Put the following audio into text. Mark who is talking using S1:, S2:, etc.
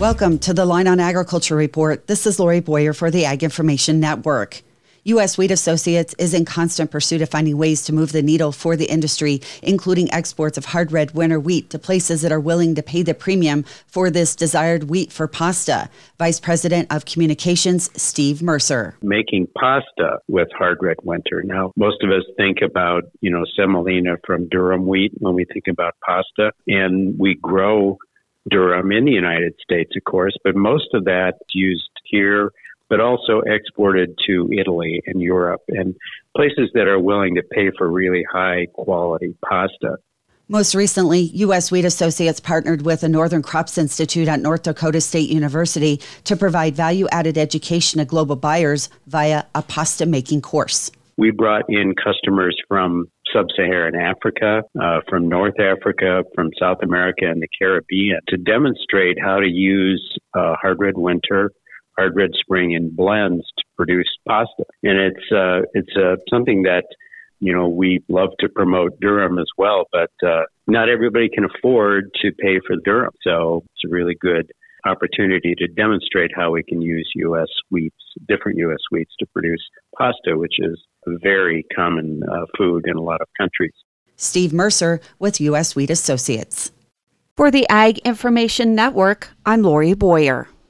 S1: Welcome to the Line on Agriculture Report. This is Lori Boyer for the Ag Information Network. U.S. Wheat Associates is in constant pursuit of finding ways to move the needle for the industry, including exports of hard red winter wheat to places that are willing to pay the premium for this desired wheat for pasta. Vice President of Communications, Steve Mercer.
S2: Making pasta with hard red winter. Now, most of us think about, you know, semolina from durum wheat when we think about pasta, and we grow durum in the United States, of course, but most of that used here, but also exported to Italy and Europe and places that are willing to pay for really high quality pasta.
S1: Most recently, U.S. Wheat Associates partnered with the Northern Crops Institute at North Dakota State University to provide value added education to global buyers via a pasta making course.
S2: We brought in customers from sub Saharan Africa, uh, from North Africa, from South America, and the Caribbean to demonstrate how to use uh, hard red winter, hard red spring, and blends to produce pasta. And it's uh, it's uh, something that you know we love to promote durum as well, but uh, not everybody can afford to pay for durum. So it's a really good opportunity to demonstrate how we can use U.S. wheats, different U.S. wheats, to produce pasta, which is a very common uh, food in a lot of countries.
S1: Steve Mercer with U.S. Wheat Associates. For the Ag Information Network, I'm Lori Boyer.